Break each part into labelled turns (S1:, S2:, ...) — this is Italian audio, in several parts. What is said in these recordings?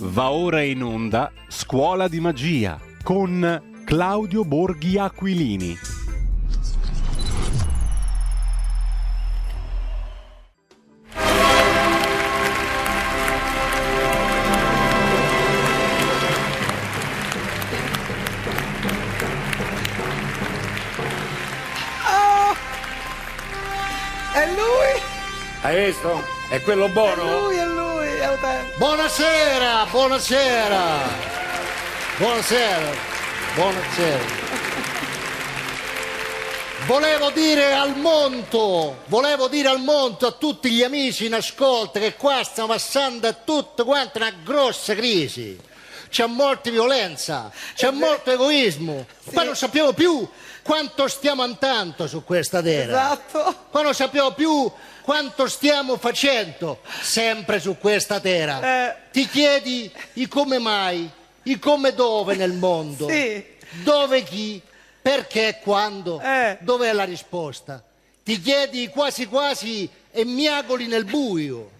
S1: Va ora in onda Scuola di Magia con Claudio Borghi Aquilini.
S2: Oh! È lui!
S3: Hai visto? È quello buono?
S4: Buonasera, buonasera. Buonasera. Buonasera. Volevo dire al monto, volevo dire al monto a tutti gli amici in ascolto che qua stiamo passando tutta quanta una grossa crisi. C'è molta violenza, c'è molto egoismo. Qua non sappiamo più quanto stiamo andando su questa terra.
S2: Esatto.
S4: Qua non sappiamo più quanto stiamo facendo sempre su questa terra.
S2: Eh.
S4: Ti chiedi i come mai, i come dove nel mondo,
S2: Sì.
S4: dove chi, perché e quando,
S2: Eh.
S4: dov'è la risposta? Ti chiedi quasi quasi e miagoli nel buio,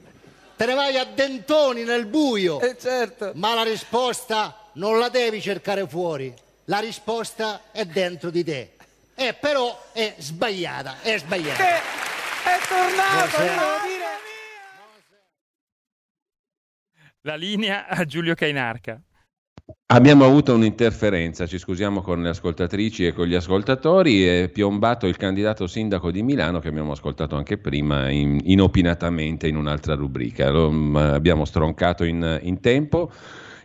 S4: te ne vai a dentoni nel buio,
S2: Eh, certo.
S4: ma la risposta non la devi cercare fuori, la risposta è dentro di te. Eh, però è sbagliata, è sbagliata.
S2: Che è tornato, devo dire.
S5: La linea a Giulio Cainarca.
S6: Abbiamo avuto un'interferenza, ci scusiamo con le ascoltatrici e con gli ascoltatori, è piombato il candidato sindaco di Milano che abbiamo ascoltato anche prima in- inopinatamente in un'altra rubrica. Lo abbiamo stroncato in, in tempo,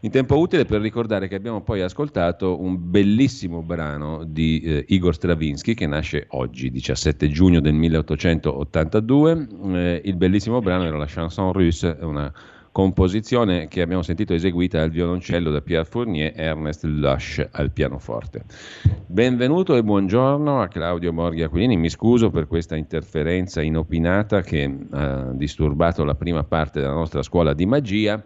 S6: in tempo utile per ricordare che abbiamo poi ascoltato un bellissimo brano di eh, Igor Stravinsky che nasce oggi, 17 giugno del 1882. Eh, il bellissimo brano era la chanson russe, una composizione che abbiamo sentito eseguita al violoncello da Pierre Fournier e Ernest Lush al pianoforte. Benvenuto e buongiorno a Claudio Borghi Aquilini, mi scuso per questa interferenza inopinata che ha disturbato la prima parte della nostra scuola di magia,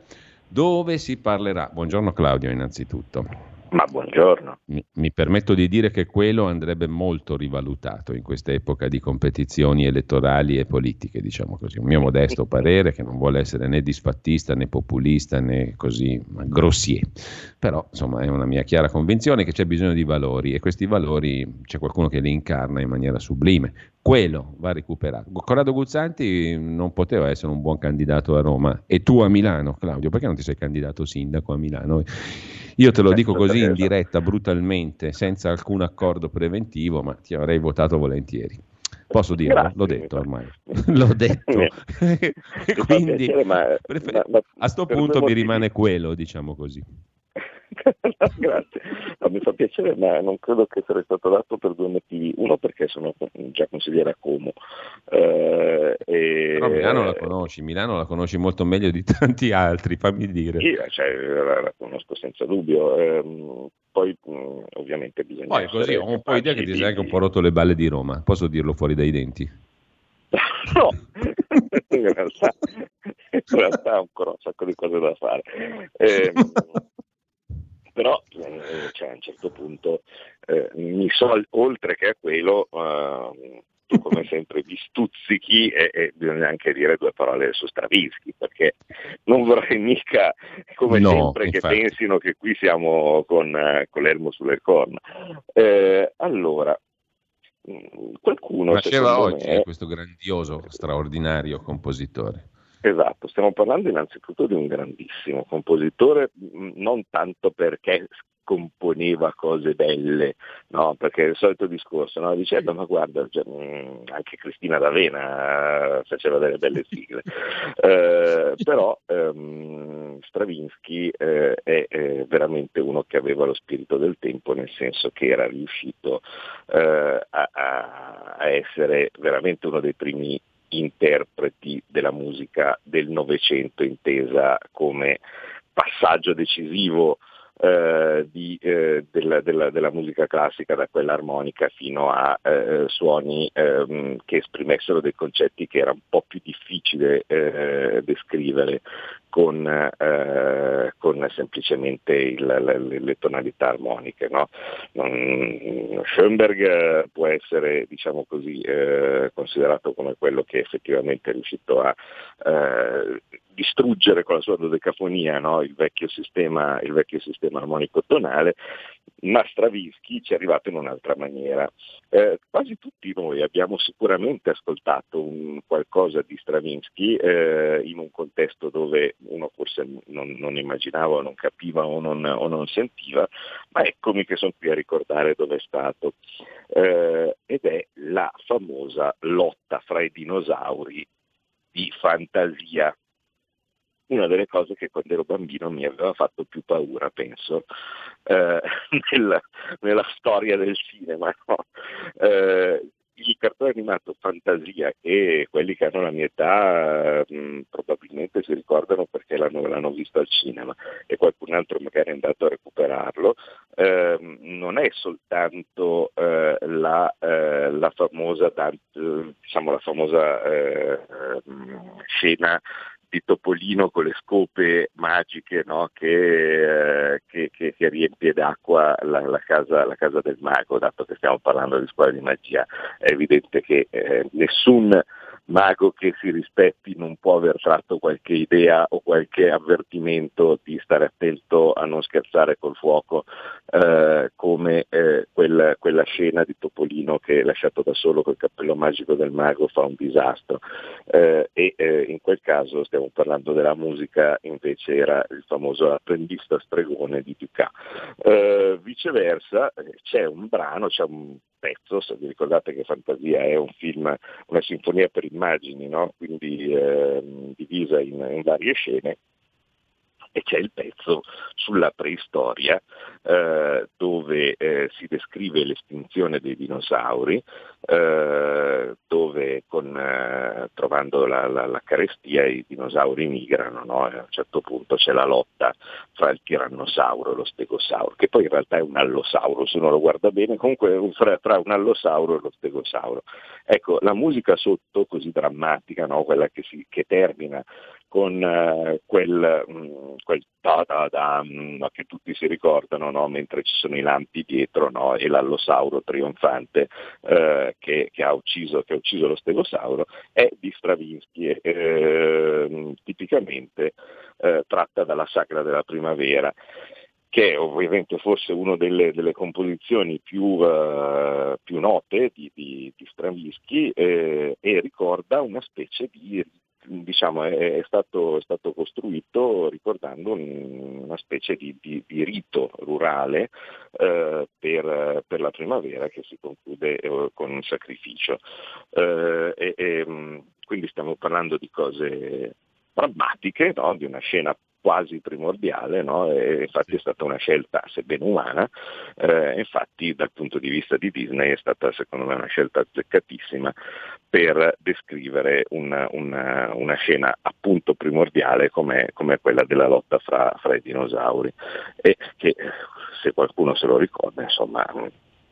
S6: dove si parlerà. Buongiorno Claudio innanzitutto.
S7: Ma buongiorno.
S6: Mi, mi permetto di dire che quello andrebbe molto rivalutato in questa epoca di competizioni elettorali e politiche, diciamo così. Un mio modesto parere che non vuole essere né disfattista né populista né così ma grossier. Però, insomma, è una mia chiara convinzione che c'è bisogno di valori e questi valori c'è qualcuno che li incarna in maniera sublime. Quello va recuperato. Corrado Guzzanti non poteva essere un buon candidato a Roma e tu a Milano, Claudio, perché non ti sei candidato sindaco a Milano? Io te lo dico così in diretta, brutalmente, senza alcun accordo preventivo, ma ti avrei votato volentieri. Posso dirlo?
S7: Grazie,
S6: L'ho detto ormai. L'ho detto. Quindi
S7: piacere, ma-
S6: prefer-
S7: ma- ma
S6: a sto
S7: per
S6: punto mi rimane quello, diciamo così.
S7: Grazie. No, mi fa piacere, ma non credo che sarei stato dato per due motivi. Uno perché sono già consigliere a Como. eh, e-
S6: Però Milano la conosci, Milano la conosci molto meglio di tanti altri, fammi dire.
S7: Sì, cioè, la, la conosco senza dubbio. ehm, poi mh, ovviamente bisogna
S6: Poi così ho un po' idea che ti sei anche un po' rotto le balle di Roma, posso dirlo fuori dai denti?
S7: No, in realtà, in realtà ho ancora un sacco di cose da fare. Eh, a un certo punto eh, mi so, oltre che a quello, ehm, tu come sempre vi stuzzichi e, e bisogna anche dire due parole su Stravinsky, perché non vorrei mica, come
S6: No,
S7: sempre,
S6: infatti.
S7: che pensino che qui siamo con, eh, con l'ermo sulle corna. Eh, allora, mh, qualcuno...
S6: Nasceva
S7: secondo
S6: oggi
S7: me-
S6: eh, questo grandioso, straordinario compositore.
S7: Esatto, stiamo parlando innanzitutto di un grandissimo compositore, mh, non tanto perché componeva cose belle, no? perché il solito discorso, no? diceva ma guarda, cioè, mh, anche Cristina D'Avena eh, faceva delle belle sigle, Eh, però ehm, Stravinsky eh, è, è veramente uno che aveva lo spirito del tempo, nel senso che era riuscito eh, a- a essere veramente uno dei primi interpreti della musica del Novecento intesa come passaggio decisivo eh, di, eh, della, della- della musica classica da quella armonica fino a eh, suoni ehm, che esprimessero dei concetti che era un po' più difficile eh, descrivere con, eh, con semplicemente il- le, le tonalità armoniche. No? Schoenberg può essere diciamo così, eh, considerato come quello che effettivamente è riuscito a distruggere con la sua dodecafonia no? il, vecchio sistema, il vecchio sistema armonico tonale, ma Stravinsky ci è arrivato in un'altra maniera. Eh, quasi tutti noi abbiamo sicuramente ascoltato un, qualcosa di Stravinsky eh, in un contesto dove uno forse non, non immaginava, non capiva o non, o non, sentiva, ma eccomi che sono qui a ricordare dove è stato. Eh, ed è la famosa lotta fra i dinosauri di fantasia una delle cose che quando ero bambino mi aveva fatto più paura, penso, eh, nella, nella, storia del cinema. No? Eh, il cartone animato Fantasia, che quelli che hanno la mia età mh, mm, probabilmente si ricordano perché l'hanno, l'hanno, visto al cinema e qualcun altro magari è andato a recuperarlo, eh, non è soltanto eh, la, eh, la, famosa, diciamo, la famosa eh, scena di Topolino con le scope magiche no? che, eh, che, che, riempie d'acqua la, la, casa, la, casa, del mago, dato che stiamo parlando di scuola di magia, è evidente che eh, nessun mago che si rispetti non può aver tratto qualche idea o qualche avvertimento di stare attento a non scherzare col fuoco eh, come eh, quella, quella, scena di Topolino che lasciato da solo col cappello magico del mago fa un disastro eh, e eh, in quel caso stiamo parlando della musica invece era il famoso apprendista stregone di Ducas. Eh, viceversa eh, c'è un brano, c'è un pezzo, se vi ricordate che Fantasia è un film, una sinfonia per immagini, no? quindi eh, divisa in, in varie scene, e c'è il pezzo sulla preistoria eh, dove eh, si descrive l'estinzione dei dinosauri, eh, dove con, eh, trovando la, la, la, carestia i dinosauri migrano no? a un certo punto c'è la lotta fra il tirannosauro e lo stegosauro, che poi in realtà è un allosauro, se uno lo guarda bene, comunque fra, fra un allosauro e lo stegosauro. Ecco, la musica sotto, così drammatica, no? quella che, si, che termina con uh, quel, um, quel da da da um, che tutti si ricordano no? mentre ci sono i lampi dietro no? e l'allosauro trionfante uh, che, che, ha ucciso, che, ha ucciso, lo stegosauro, è di Stravinsky, eh, tipicamente eh, tratta dalla Sacra della Primavera che ovviamente forse una delle, delle, composizioni più, uh, più note di, di, di Stravinsky eh, e ricorda una specie di diciamo, è, stato, è, stato, costruito ricordando una specie di, di, di rito rurale eh, per, per, la primavera che si conclude eh, con un sacrificio. Eh, e, e, quindi stiamo parlando di cose drammatiche, no? di una scena quasi primordiale, no? infatti è stata una scelta sebbene umana, eh, infatti dal punto di vista di Disney è stata secondo me una scelta azzeccatissima per descrivere una, una, una scena appunto primordiale come, come quella della lotta fra, fra i dinosauri e che se qualcuno se lo ricorda insomma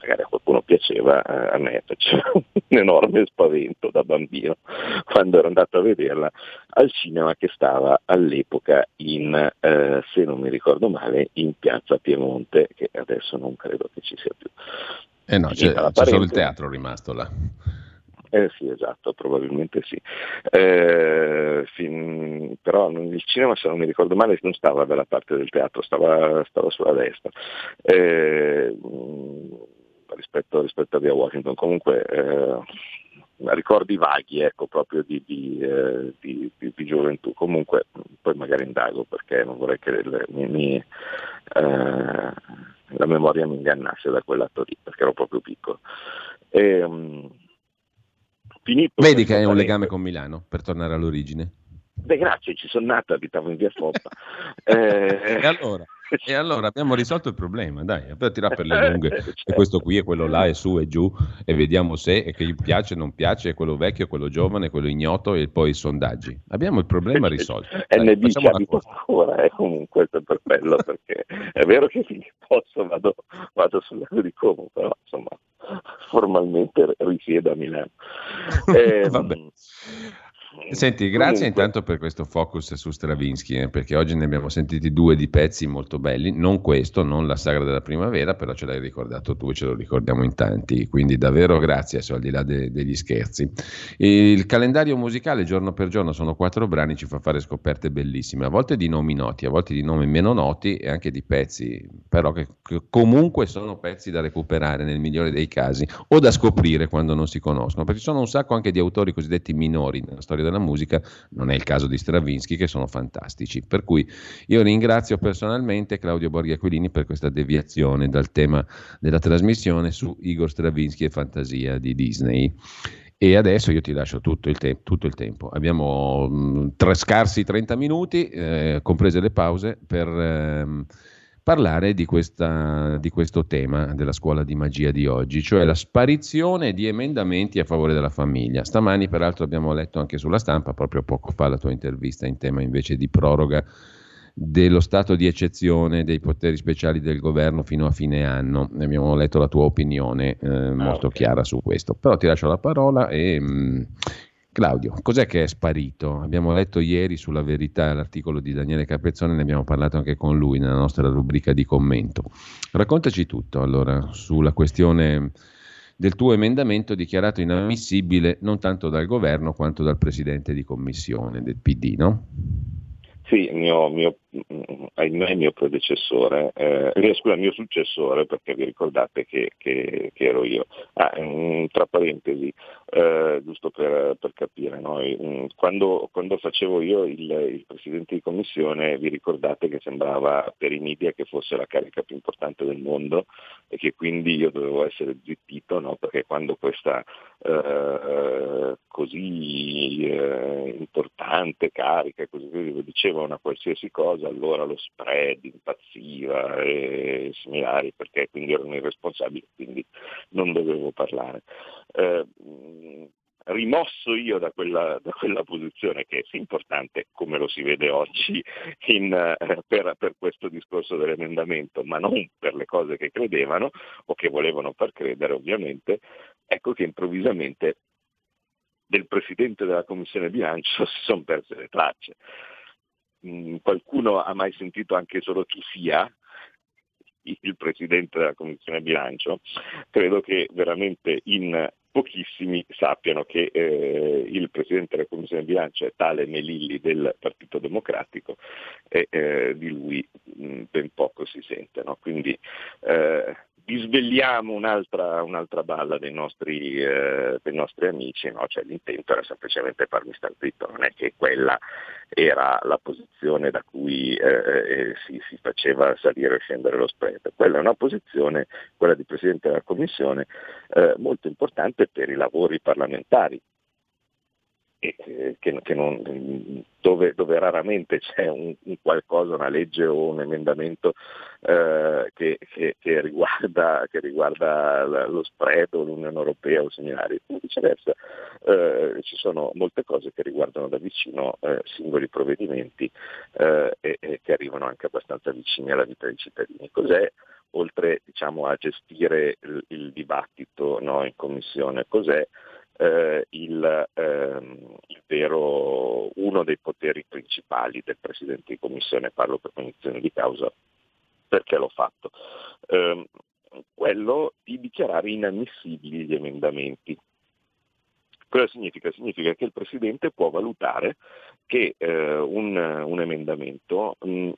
S7: magari a qualcuno piaceva, eh, a me faceva un enorme spavento da bambino quando ero andato a vederla al cinema che stava all'epoca in, eh, se non mi ricordo male, in piazza Piemonte, che adesso non credo che ci sia più.
S6: Eh no, c'è, c'è solo il teatro rimasto là.
S7: Eh sì, esatto, probabilmente sì. Eh, fin, però il cinema, se non mi ricordo male, non stava dalla parte del teatro, stava, stava sulla destra. Eh, rispetto, rispetto a via Washington. Comunque eh, ricordi vaghi ecco, proprio di, di, eh, di, di, gioventù. Comunque poi magari indago perché non vorrei che le, mi, mi, eh, la memoria mi ingannasse da quel lato lì, perché ero proprio piccolo. E, um,
S6: Vedi che hai un legame con Milano, per tornare all'origine?
S7: Beh, grazie, ci sono nato, abitavo in via Foppa.
S6: eh... E allora? E allora abbiamo risolto il problema, dai, tirare per le lunghe, certo. e questo qui e quello là, e su e giù, e vediamo se e che gli piace o non piace, quello vecchio, quello giovane, quello ignoto, e poi i sondaggi. Abbiamo il problema risolto.
S7: E ne dice ancora, è comunque per bello, perché è vero che finché posso vado, vado sul lago di Como, però insomma, formalmente risiedo a Milano.
S6: Eh, Vabbè. Senti, grazie Comunque. intanto per questo focus su Stravinsky, eh, perché oggi ne abbiamo sentiti due di pezzi molto belli, non questo, non la sagra della primavera, però ce l'hai ricordato tu e ce lo ricordiamo in tanti, quindi davvero grazie, al di là de- degli scherzi. Il calendario musicale giorno per giorno sono quattro brani, ci fa fare scoperte bellissime, a volte di nomi noti, a volte di nomi meno noti e anche di pezzi, però che, che comunque sono pezzi da recuperare nel migliore dei casi o da scoprire quando non si conoscono, perché ci sono un sacco anche di autori cosiddetti minori nella storia della musica, non è il caso di Stravinsky, che sono fantastici. Per cui io ringrazio personalmente Claudio Borghi Aquilini per questa deviazione dal tema della trasmissione su Igor Stravinsky e fantasia di Disney. E adesso io ti lascio tutto il, te- tutto il tempo. Abbiamo mh, tre scarsi 30 minuti, eh, comprese le pause, per... Ehm, parlare di, questa, di, questo tema della scuola di magia di oggi, cioè la sparizione di emendamenti a favore della famiglia. Stamani, peraltro, abbiamo letto anche sulla stampa, proprio poco fa, la tua intervista in tema invece di proroga dello stato di eccezione dei poteri speciali del governo fino a fine anno. Abbiamo letto la tua opinione eh, ah, molto okay. chiara su questo. Però ti lascio la parola e mh, mm, Claudio, cos'è che è sparito? Abbiamo letto ieri sulla verità l'articolo di Daniele Capezzone, ne abbiamo parlato anche con lui nella nostra rubrica di commento. Raccontaci tutto allora sulla questione del tuo emendamento dichiarato inammissibile non tanto dal governo quanto dal presidente di commissione del PD, no?
S7: Sì, il mio, mio, ahimè, mio predecessore, eh, scusa, il mio successore, perché vi ricordate che, che, che ero io. Ah, tra parentesi, eh, giusto per, per capire, no? quando, quando, facevo io il, il, presidente di commissione, vi ricordate che sembrava per i media che fosse la carica più importante del mondo e che quindi io dovevo essere zittito, no? perché quando questa eh, così eh, importante carica, così diceva una qualsiasi cosa, allora lo spread impazziva e similari, perché quindi erano irresponsabili, quindi non dovevo parlare. Eh, rimosso io da quella, da quella, posizione che è sì importante come lo si vede oggi in, eh, per, per, questo discorso dell'emendamento, ma non per le cose che credevano o che volevano far credere ovviamente, ecco che improvvisamente del Presidente della Commissione Bilancio si sono perse le tracce mm, qualcuno ha mai sentito anche solo chi sia il Presidente della Commissione Bilancio, credo che veramente in pochissimi sappiano che eh, il Presidente della Commissione Bilancio è tale Melilli del Partito Democratico e eh, di lui mh, mm, ben poco si sente. No? Quindi eh, disvegliamo un'altra, un'altra balla dei nostri, eh, dei nostri amici, no? cioè, l'intento era semplicemente farmi star zitto, non è che quella era la posizione da cui eh, eh si, si, faceva salire e scendere lo spread, quella è una posizione, quella di Presidente della Commissione, eh, molto importante per i lavori parlamentari, che, che non, dove, dove, raramente c'è un, un, qualcosa, una legge o un emendamento eh, che, che, che, riguarda, riguarda, lo spread o l'Unione Europea o similari. Viceversa eh, ci sono molte cose che riguardano da vicino eh, singoli provvedimenti eh, e, e, che arrivano anche abbastanza vicini alla vita dei cittadini. Cos'è oltre diciamo, a gestire il, il dibattito no, in commissione, cos'è eh, il, ehm, il vero, uno dei poteri principali del Presidente di Commissione, parlo per cognizione di causa, perché l'ho fatto, eh, quello di dichiarare inammissibili gli emendamenti. Cosa significa? Significa che il Presidente può valutare che eh, un, un, emendamento mh,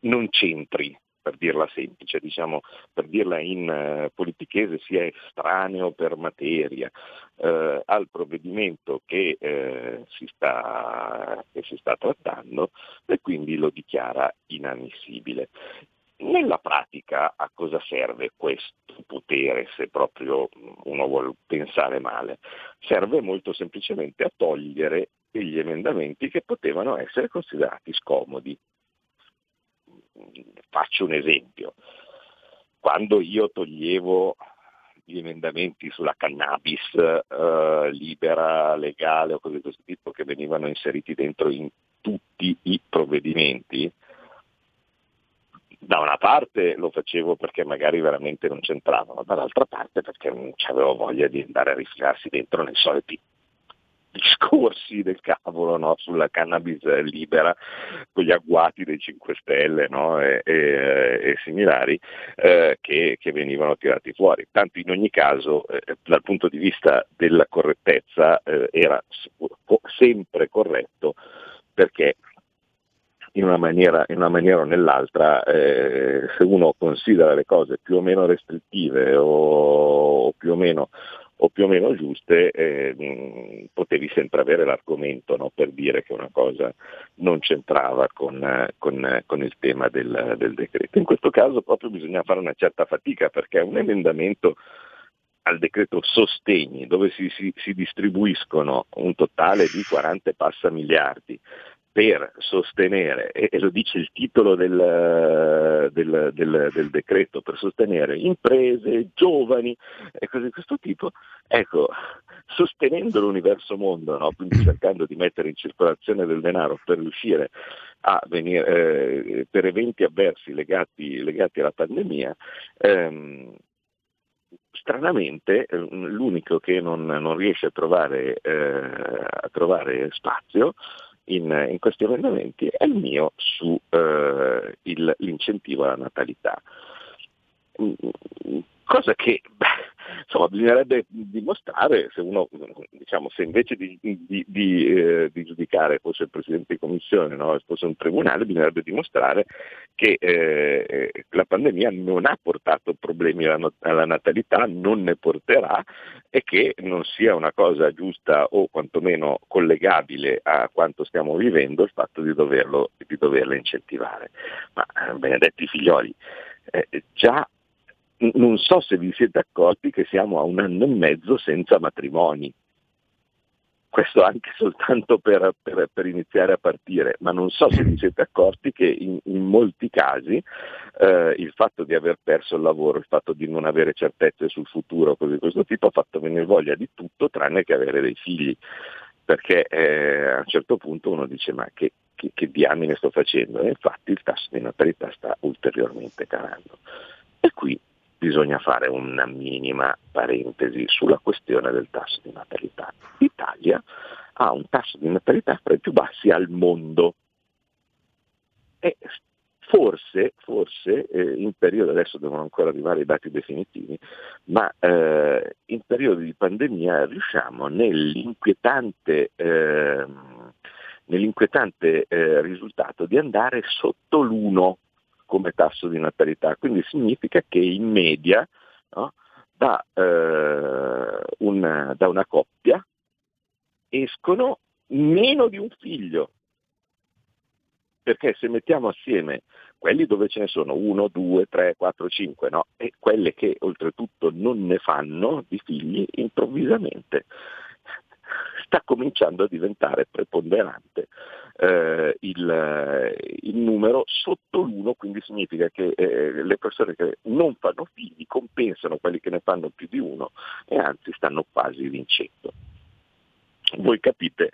S7: non c'entri per dirla semplice, diciamo, per dirla in uh, politichese sia estraneo per materia uh, al provvedimento che, uh, si sta, che si sta trattando e quindi lo dichiara inammissibile. Nella pratica a cosa serve questo potere se proprio uno vuole pensare male? Serve molto semplicemente a togliere degli emendamenti che potevano essere considerati scomodi, Faccio un esempio. Quando io toglievo gli emendamenti sulla cannabis eh, libera, legale o cose di questo tipo che venivano inseriti dentro in tutti i provvedimenti, da una parte lo facevo perché magari veramente non c'entravano, dall'altra parte perché non avevo voglia di andare a rifilarsi dentro nei soliti discorsi del cavolo no? sulla cannabis libera con gli agguati dei 5 Stelle no? e, e, e, similari eh, che, che, venivano tirati fuori. Tanto in ogni caso eh, dal punto di vista della correttezza eh, era sempre corretto perché in una maniera, in una maniera o nell'altra, eh, se uno considera le cose più o meno restrittive o, o più o meno o più o meno giuste, eh, potevi sempre avere l'argomento no, per dire che una cosa non c'entrava con, con, con il tema del, del, decreto. In questo caso proprio bisogna fare una certa fatica perché un emendamento al decreto sostegni dove si, si, si distribuiscono un totale di 40 passa miliardi per sostenere, e, lo dice il titolo del, del, del, del, decreto, per sostenere imprese, giovani e cose di questo tipo, ecco, sostenendo l'universo mondo, no? quindi cercando di mettere in circolazione del denaro per riuscire a venire, eh, per eventi avversi legati, legati alla pandemia, ehm, stranamente eh, l'unico che non, non riesce a trovare, eh, a trovare spazio in, in questi emendamenti è il mio su eh, alla natalità. Mm, cosa che beh, insomma, bisognerebbe dimostrare se uno, diciamo, se invece di, di, di, eh, di, giudicare fosse il Presidente di Commissione, no, fosse un tribunale, bisognerebbe dimostrare che eh, la pandemia non ha portato problemi alla, alla, natalità, non ne porterà e che non sia una cosa giusta o quantomeno collegabile a quanto stiamo vivendo il fatto di doverlo, di doverlo incentivare. Ma eh, benedetti figlioli, eh, già non so se vi siete accorti che siamo a un anno e mezzo senza matrimoni. Questo anche soltanto per, per, per iniziare a partire, ma non so se vi siete accorti che in, in molti casi eh, il fatto di aver perso il lavoro, il fatto di non avere certezze sul futuro, cose di questo tipo, ha fatto venire voglia di tutto tranne che avere dei figli perché eh, a un certo punto uno dice ma che, che, che diamine sto facendo? E infatti il tasso di natalità sta ulteriormente calando. E qui bisogna fare una minima parentesi sulla questione del tasso di natalità. L'Italia ha un tasso di natalità fra i più bassi al mondo e forse, forse eh, in periodo, adesso devono ancora arrivare i dati definitivi, ma eh, in periodo di pandemia riusciamo nell'inquietante, eh, nell'inquietante risultato di andare sotto l'uno come tasso di natalità, quindi significa che in media no, da, eh, una, da una coppia escono meno di un figlio, perché se mettiamo assieme quelli dove ce ne sono uno, due, tre, quattro, cinque, no? e quelle che oltretutto non ne fanno di figli, improvvisamente sta cominciando a diventare preponderante eh, il, il, numero sotto l'uno, quindi significa che eh, le persone che non fanno figli compensano quelli che ne fanno più di uno e anzi stanno quasi vincendo. Voi capite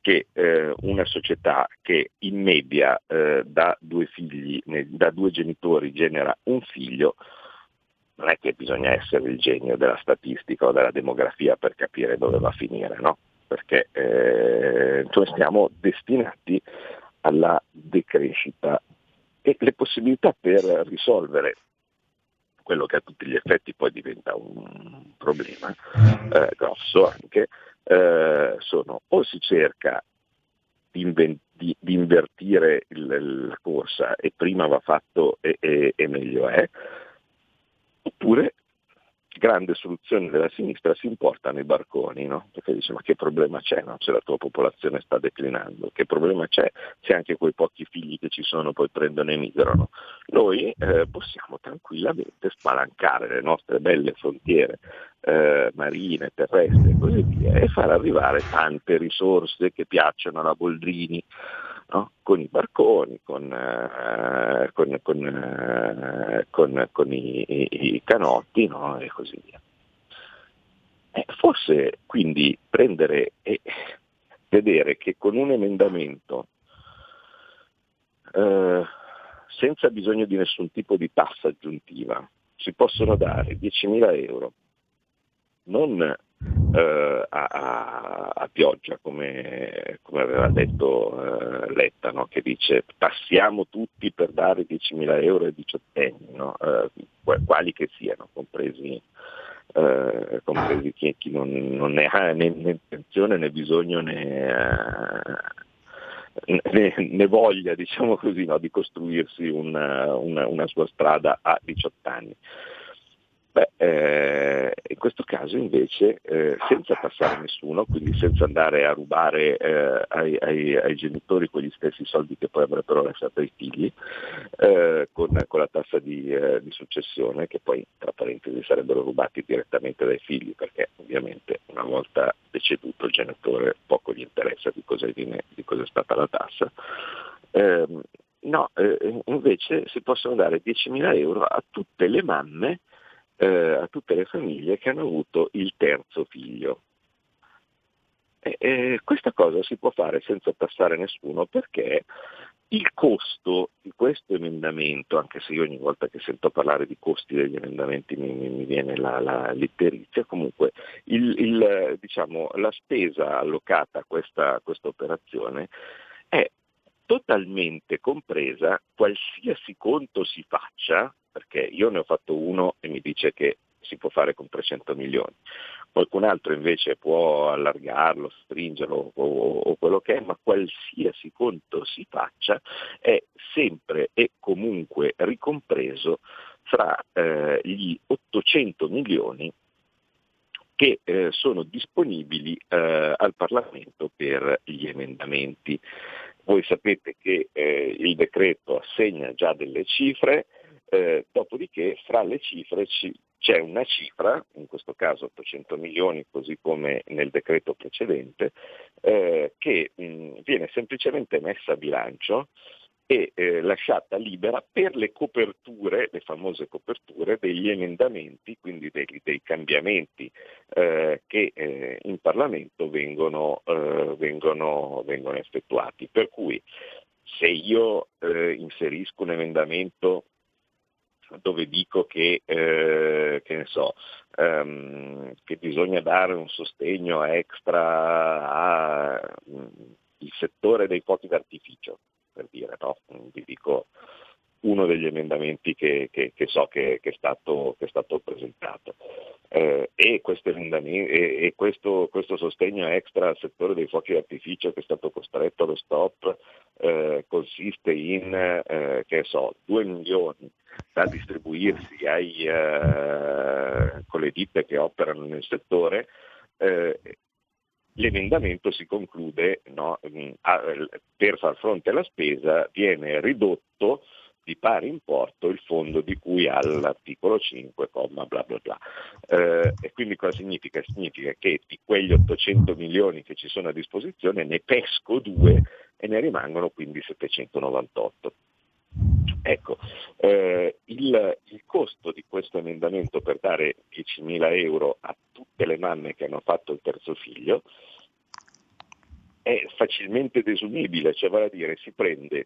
S7: che eh, una società che in media eh, da due figli, da due genitori genera un figlio, non è che bisogna essere il genio della statistica o della demografia per capire dove va a finire, no? Perché eh, cioè siamo destinati alla decrescita. E le possibilità per risolvere quello che a tutti gli effetti poi diventa un problema eh, grosso anche, eh, sono o si cerca di, inven- di, di invertire il, la corsa e prima va fatto e, e, e meglio è, oppure grande soluzione della sinistra si importano i barconi, no? perché dice ma che problema c'è no? se la tua popolazione sta declinando, che problema c'è se anche quei pochi figli che ci sono poi prendono e migrano. Noi eh, possiamo tranquillamente spalancare le nostre belle frontiere eh, marine, terrestri e così via e far arrivare tante risorse che piacciono alla Boldrini no? con i barconi, con, eh, con, con, eh, con i, i, canotti no? e così via. Eh, forse quindi prendere e vedere che con un emendamento eh, senza bisogno di nessun tipo di tassa aggiuntiva si possono dare 10.000 euro non eh, a, a, a, pioggia, come, come aveva detto eh, Letta, no? che dice passiamo tutti per dare 10.000 euro ai diciottenni, no? eh, quali che siano, compresi, eh, compresi chi, chi non, non, ne ha né, intenzione né bisogno né, eh, né, né voglia diciamo così, no? di costruirsi una, una, una sua strada a 18 anni. Beh, eh, in questo caso invece eh, senza passare nessuno, quindi senza andare a rubare eh, ai, ai, ai, genitori quegli stessi soldi che poi avrebbero lasciato ai figli, eh, con, con, la tassa di, eh, di, successione che poi tra parentesi sarebbero rubati direttamente dai figli perché ovviamente una volta deceduto il genitore poco gli interessa di cosa, viene, di cosa è stata la tassa. Ehm, no, eh, invece si possono dare 10.000 euro a tutte le mamme eh, a tutte le famiglie che hanno avuto il terzo figlio. E, e questa cosa si può fare senza tassare nessuno perché il costo di questo emendamento, anche se io ogni volta che sento parlare di costi degli emendamenti mi, mi viene la, la litterizia, comunque il, il, diciamo, la spesa allocata a questa, questa operazione è totalmente compresa qualsiasi conto si faccia perché io ne ho fatto uno e mi dice che si può fare con 300 milioni. Qualcun altro invece può allargarlo, stringerlo o, o, quello che è, ma qualsiasi conto si faccia è sempre e comunque ricompreso fra eh, gli 800 milioni che eh, sono disponibili eh, al Parlamento per gli emendamenti. Voi sapete che eh, il decreto assegna già delle cifre, eh, dopodiché fra le cifre ci, c'è una cifra, in questo caso 800 milioni, così come nel decreto precedente, eh, che mh, viene semplicemente messa a bilancio e eh, lasciata libera per le coperture, le famose coperture degli emendamenti, quindi dei, dei cambiamenti eh, che eh, in Parlamento vengono, eh, vengono, vengono, effettuati. Per cui se io eh, inserisco un emendamento dove dico che, eh, che, so, um, che, bisogna dare un sostegno extra al mm, settore dei fuochi d'artificio, per dire, no? vi dico uno degli emendamenti che, che, che so che, è stato, è stato presentato. Eh, e, e, questo, questo, sostegno extra al settore dei fuochi d'artificio che è stato costretto allo stop eh, consiste in eh, che so, 2 milioni da distribuirsi ai, eh, con le ditte che operano nel settore, eh, l'emendamento si conclude no, a, per far fronte alla spesa viene ridotto di pari importo il fondo di cui all'articolo 5, bla bla bla. Eh, e quindi cosa significa? Significa che di quegli 800 milioni che ci sono a disposizione ne pesco due e ne rimangono quindi 798. Ecco, eh, il, il, costo di questo emendamento per dare 10.000 euro a tutte le mamme che hanno fatto il terzo figlio è facilmente desumibile, cioè vale a dire si prende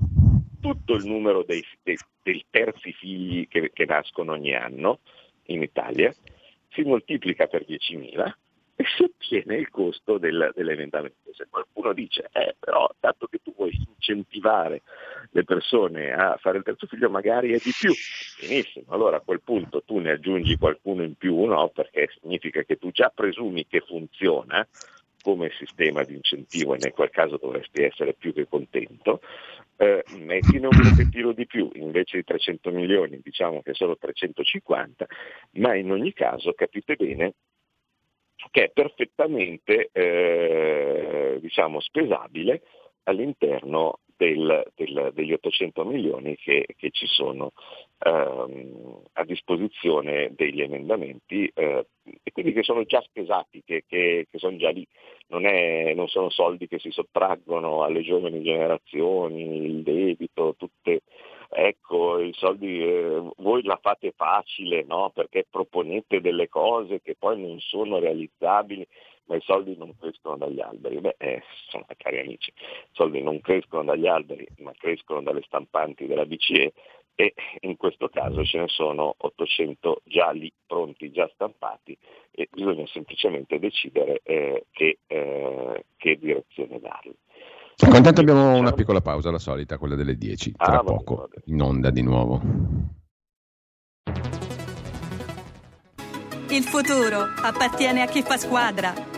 S7: tutto il numero dei, dei, dei terzi figli che, che, nascono ogni anno in Italia, si moltiplica per 10.000 e si ottiene il costo del, dell'emendamento. Se qualcuno dice, eh, però dato che tu vuoi incentivare le persone a fare il terzo figlio magari è di più, benissimo, allora a quel punto tu ne aggiungi qualcuno in più, no? perché significa che tu già presumi che funziona, come sistema di incentivo e in quel caso dovresti essere più che contento, eh, mettine un pochettino di più, invece di 300 milioni diciamo che sono 350, ma in ogni caso capite bene che è perfettamente eh, diciamo, spesabile all'interno del, del, degli 800 milioni che, che ci sono ehm, a disposizione degli emendamenti eh, e quindi che sono già spesati, che, che, che sono già lì, non, è, non, sono soldi che si sottraggono alle giovani generazioni, il debito, tutte, ecco, i soldi, eh, voi la fate facile, no? Perché proponete delle cose che poi non sono realizzabili ma i soldi non crescono dagli alberi. Beh, eh, insomma, cari amici, i soldi non crescono dagli alberi, ma crescono dalle stampanti della BCE e in questo caso ce ne sono 800 già lì pronti, già stampati e bisogna semplicemente decidere eh, che, eh, che, direzione darli.
S6: Ecco, intanto abbiamo una piccola pausa, la solita, quella delle 10, tra
S7: ah,
S6: poco,
S7: vabbè, vabbè.
S6: in onda di nuovo.
S8: Il futuro appartiene a chi fa squadra.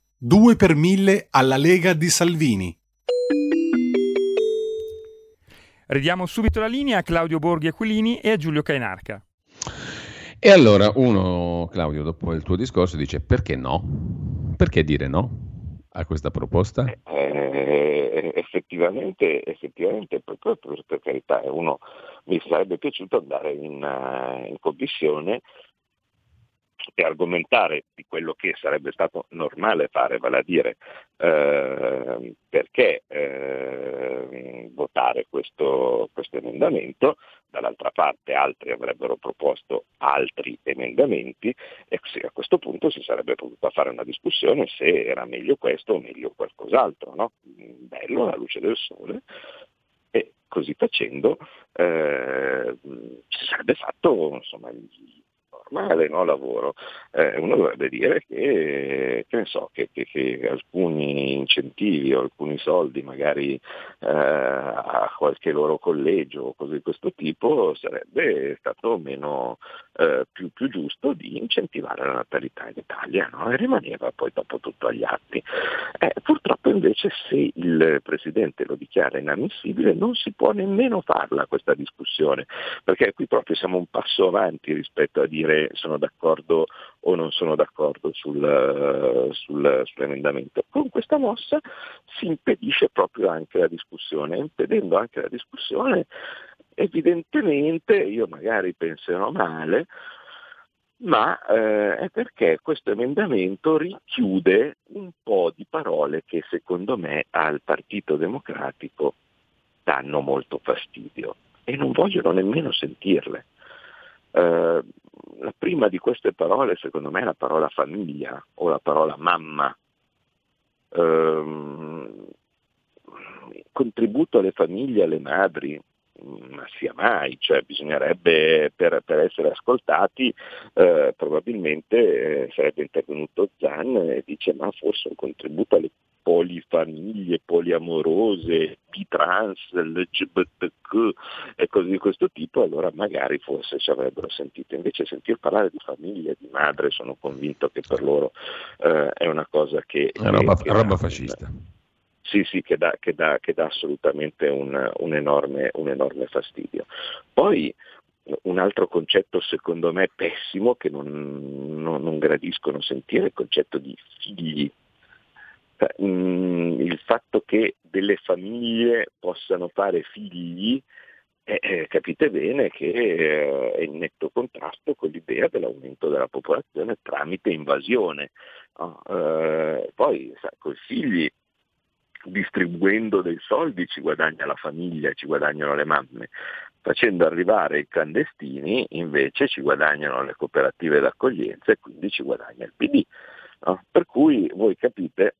S1: 2 per 1000 alla Lega di Salvini.
S5: Ridiamo subito la linea a Claudio Borghi Aquilini e a Giulio Cainarca.
S6: E allora uno, Claudio, dopo il tuo discorso dice perché no? Perché dire no a questa proposta?
S7: Eh, effettivamente, effettivamente per, per, per, carità, uno mi sarebbe piaciuto andare in, uh, in commissione e argomentare di quello che sarebbe stato normale fare, vale a dire eh, perché eh, votare questo, questo, emendamento, dall'altra parte altri avrebbero proposto altri emendamenti e a questo punto si sarebbe potuta fare una discussione se era meglio questo o meglio qualcos'altro, no? bello alla luce del sole e così facendo eh, si sarebbe fatto insomma, normale no, lavoro, eh, uno dovrebbe dire che, che, so, che, che, alcuni incentivi o alcuni soldi magari eh, a qualche loro collegio o cose di questo tipo sarebbe stato meno eh, più, più, giusto di incentivare la natalità in Italia no? e rimaneva poi dopo tutto agli atti. Eh, purtroppo invece se il Presidente lo dichiara inammissibile non si può nemmeno farla questa discussione, perché qui proprio siamo un passo avanti rispetto a dire sono d'accordo o non sono d'accordo sul, sul, sull'emendamento. Con questa mossa si impedisce proprio anche la discussione, impedendo anche la discussione evidentemente, io magari penserò male, ma eh, è perché questo emendamento richiude un po' di parole che secondo me al Partito Democratico danno molto fastidio e non vogliono nemmeno sentirle. Eh, la prima di queste parole secondo me è la parola famiglia o la parola mamma. Eh, contributo alle famiglie, alle madri, ma sia mai, cioè bisognerebbe per, per essere ascoltati eh, probabilmente eh, sarebbe intervenuto Zan e dice ma forse un contributo alle polifamiglie, poliamorose, bitrans, LGBTQ e cose di questo tipo, allora magari forse ci avrebbero sentito. Invece sentir parlare di famiglia, di madre, sono convinto che per loro eh, è una cosa che...
S6: È roba,
S7: che,
S6: roba fascista.
S7: Sì, sì, che dà, che dà, che dà assolutamente un, un, enorme, un enorme fastidio. Poi un altro concetto secondo me pessimo che non, non, non gradiscono sentire è il concetto di figli. Mm, il fatto che delle famiglie possano fare figli, eh, eh, capite bene che eh, è in netto contrasto con l'idea dell'aumento della popolazione tramite invasione. No? Eh, poi sa, con i figli distribuendo dei soldi ci guadagna la famiglia, ci guadagnano le mamme, Facendo arrivare i clandestini invece ci guadagnano le cooperative d'accoglienza e quindi ci guadagna il PD. No? Per cui voi capite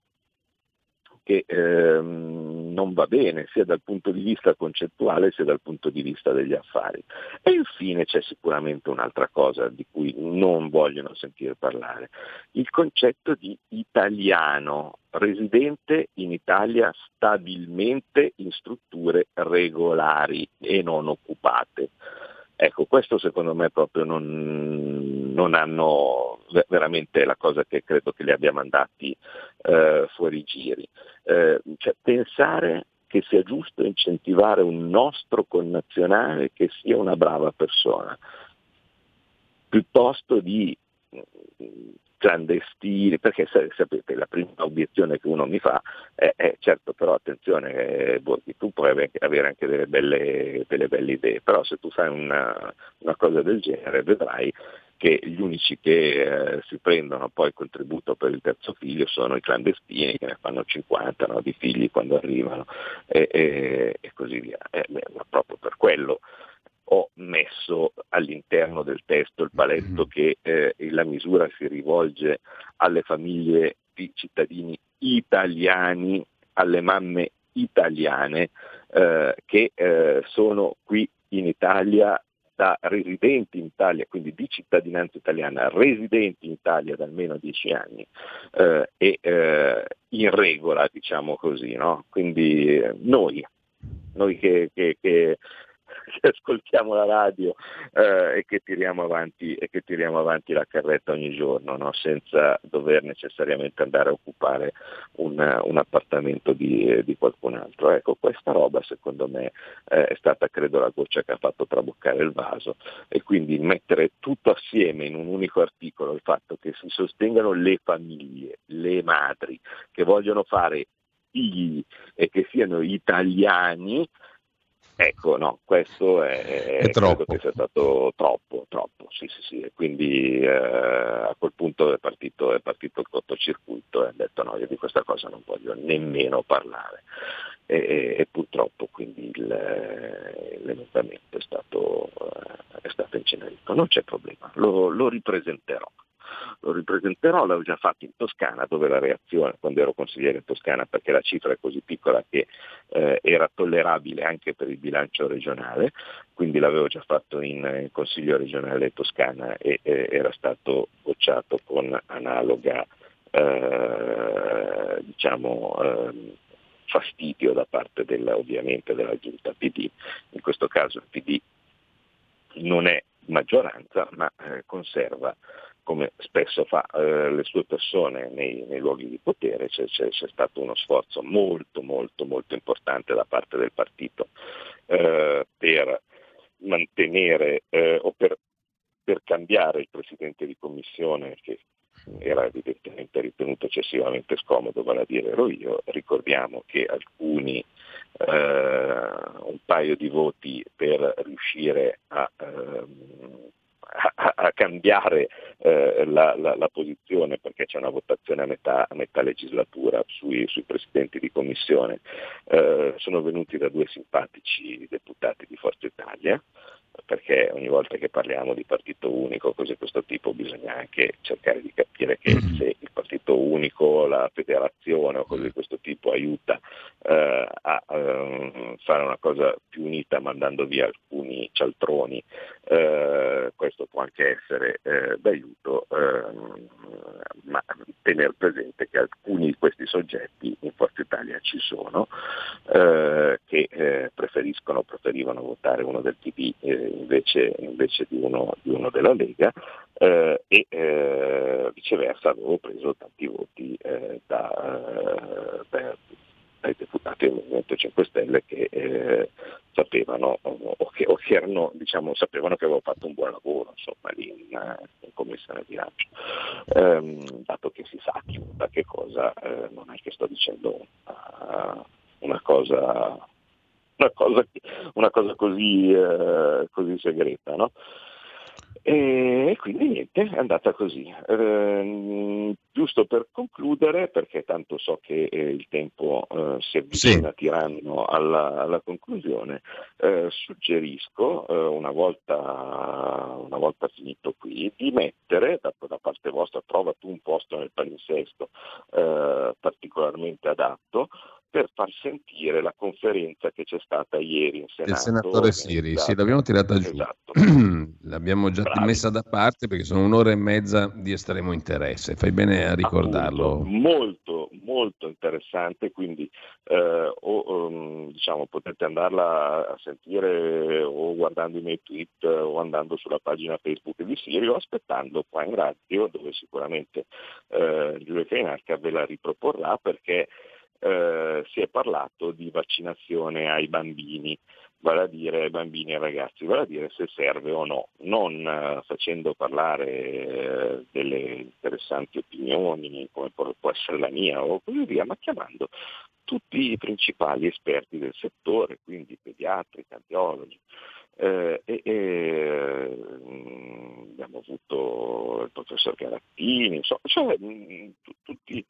S7: che ehm, non va bene sia dal punto di vista concettuale sia dal punto di vista degli affari. E infine c'è sicuramente un'altra cosa di cui non vogliono sentire parlare, il concetto di italiano residente in Italia stabilmente in strutture regolari e non occupate. Ecco, questo secondo me proprio non, non hanno veramente la cosa che credo che li abbia mandati eh, fuori giri. Eh, cioè, pensare che sia giusto incentivare un nostro connazionale che sia una brava persona, piuttosto di clandestini, perché sapete la prima obiezione che uno mi fa è, è certo però attenzione, eh, tu puoi avere anche delle belle, delle belle, idee, però se tu fai una, una cosa del genere vedrai che gli unici che eh, si prendono poi il contributo per il terzo figlio sono i clandestini che ne fanno 50 no, di figli quando arrivano e, e, e così via. Eh, ma proprio per quello ho messo all'interno del testo il paletto che eh, la misura si rivolge alle famiglie di cittadini italiani, alle mamme italiane eh, che eh, sono qui in Italia da residenti in Italia, quindi di cittadinanza italiana, residenti in Italia da almeno dieci anni eh, e eh, in regola, diciamo così, no? Quindi eh, noi, noi che, che, che che ascoltiamo la radio eh, e, che tiriamo avanti, e che tiriamo avanti la carretta ogni giorno, no? senza dover necessariamente andare a occupare un, un appartamento di, di, qualcun altro. Ecco, questa roba secondo me eh, è stata credo la goccia che ha fatto traboccare il vaso e quindi mettere tutto assieme in un unico articolo il fatto che si sostengano le famiglie, le madri che vogliono fare figli e che siano italiani, Ecco, no, questo è,
S6: è troppo.
S7: che sia stato troppo, troppo, sì, sì, sì. E quindi eh, a quel punto è partito, è partito il cortocircuito e ha detto no, io di questa cosa non voglio nemmeno parlare. E, e, e purtroppo quindi il, l'emendamento è stato, è stato incenerito. Non c'è problema, lo, lo ripresenterò lo ripresenterò, l'avevo già fatto in Toscana dove la reazione, quando ero consigliere in Toscana, perché la cifra è così piccola che eh, era tollerabile anche per il bilancio regionale, quindi l'avevo già fatto in, in Consiglio regionale Toscana e, e, era stato bocciato con analoga eh, diciamo, eh, fastidio da parte della, ovviamente della giunta PD. In questo caso il PD non è maggioranza ma eh, conserva come spesso fa eh, le sue persone nei, nei luoghi di potere, c'è, c'è, c'è, stato uno sforzo molto molto molto importante da parte del partito eh, per mantenere eh, o per, per cambiare il presidente di commissione che era evidentemente ritenuto eccessivamente scomodo, vale a dire ero io, ricordiamo che alcuni eh, un paio di voti per riuscire a ehm, a, a cambiare eh, la, la, la, posizione perché c'è una votazione a metà, a metà legislatura sui, sui, presidenti di commissione, eh, sono venuti da due simpatici deputati di Forza Italia, perché ogni volta che parliamo di partito unico o cose di questo tipo bisogna anche cercare di capire che mm-hmm. se il partito unico, la federazione o cose di questo tipo aiuta eh, a eh, fare una cosa più unita mandando via alcuni cialtroni, eh, questo può anche essere eh, d'aiuto, ehm, ma tenere presente che alcuni di questi soggetti in Forza Italia ci sono, eh, che eh, preferiscono, preferivano votare uno del PD invece, invece di, uno, di, uno, della Lega eh, e eh, viceversa avevo preso tanti voti eh, da, da, dai deputati del Movimento 5 Stelle che eh, sapevano o che, o che erano, diciamo, sapevano che avevo fatto un buon lavoro insomma, lì in, in commissione bilancio. Ehm, dato che si sa chi vota che cosa, eh, non è che sto dicendo una, una cosa una cosa, una cosa così, eh, così, segreta. No? E quindi niente, è andata così. Eh, giusto per concludere, perché tanto so che eh, il tempo eh, si avvicina sì. tirando alla, alla conclusione, eh, suggerisco, eh, una volta, una, volta, finito qui, di mettere da, da, parte vostra, trova tu un posto nel palinsesto eh, particolarmente adatto, per far sentire la conferenza che c'è stata ieri in Senato.
S6: Il senatore Siri, sì, l'abbiamo tirata giù. Esatto. L'abbiamo già Bravi. messa da parte perché sono un'ora e mezza di estremo interesse. Fai bene a ricordarlo.
S7: Appunto, molto, molto interessante, quindi eh, o, um, diciamo, potete andarla a sentire o guardando i miei tweet o andando sulla pagina Facebook di Siri o aspettando qua in radio dove sicuramente eh, Giulio Cainarca ve la riproporrà perché eh, si è parlato di vaccinazione ai bambini, vale a dire ai bambini e ai ragazzi, vale a dire se serve o no, non eh, facendo parlare eh, delle interessanti opinioni come può, essere la mia o così via, ma chiamando tutti i principali esperti del settore, quindi pediatri, cardiologi. Eh, e, e, mm, abbiamo avuto il professor Garattini, insomma, cioè, mh, mm, tutti